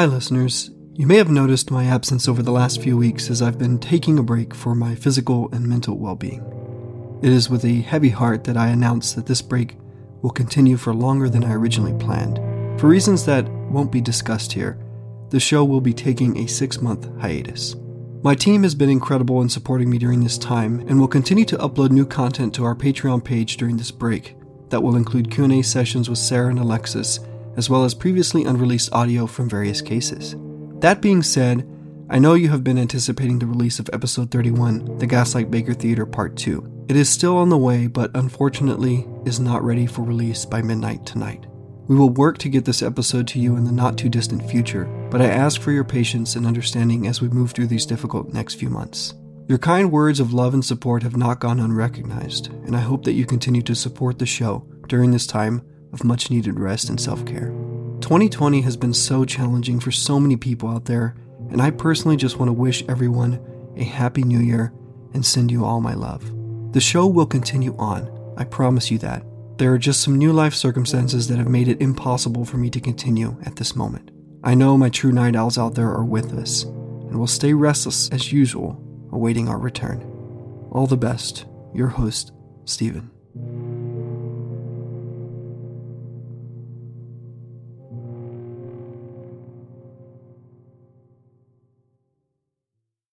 Hi, listeners. You may have noticed my absence over the last few weeks as I've been taking a break for my physical and mental well being. It is with a heavy heart that I announce that this break will continue for longer than I originally planned. For reasons that won't be discussed here, the show will be taking a six month hiatus. My team has been incredible in supporting me during this time and will continue to upload new content to our Patreon page during this break that will include Q&A sessions with Sara and Alexis as well as previously unreleased audio from various cases. That being said, I know you have been anticipating the release of episode 31, The Gaslight Baker Theater Part 2. It is still on the way, but unfortunately is not ready for release by midnight tonight. We will work to get this episode to you in the not too distant future, but I ask for your patience and understanding as we move through these difficult next few months. Your kind words of love and support have not gone unrecognized, and I hope that you continue to support the show during this time of much needed rest and self care. 2020 has been so challenging for so many people out there, and I personally just want to wish everyone a happy new year and send you all my love. The show will continue on, I promise you that. There are just some new life circumstances that have made it impossible for me to continue at this moment. I know my true night owls out there are with us, and will stay restless as usual, awaiting our return. All the best, your host, Stephen.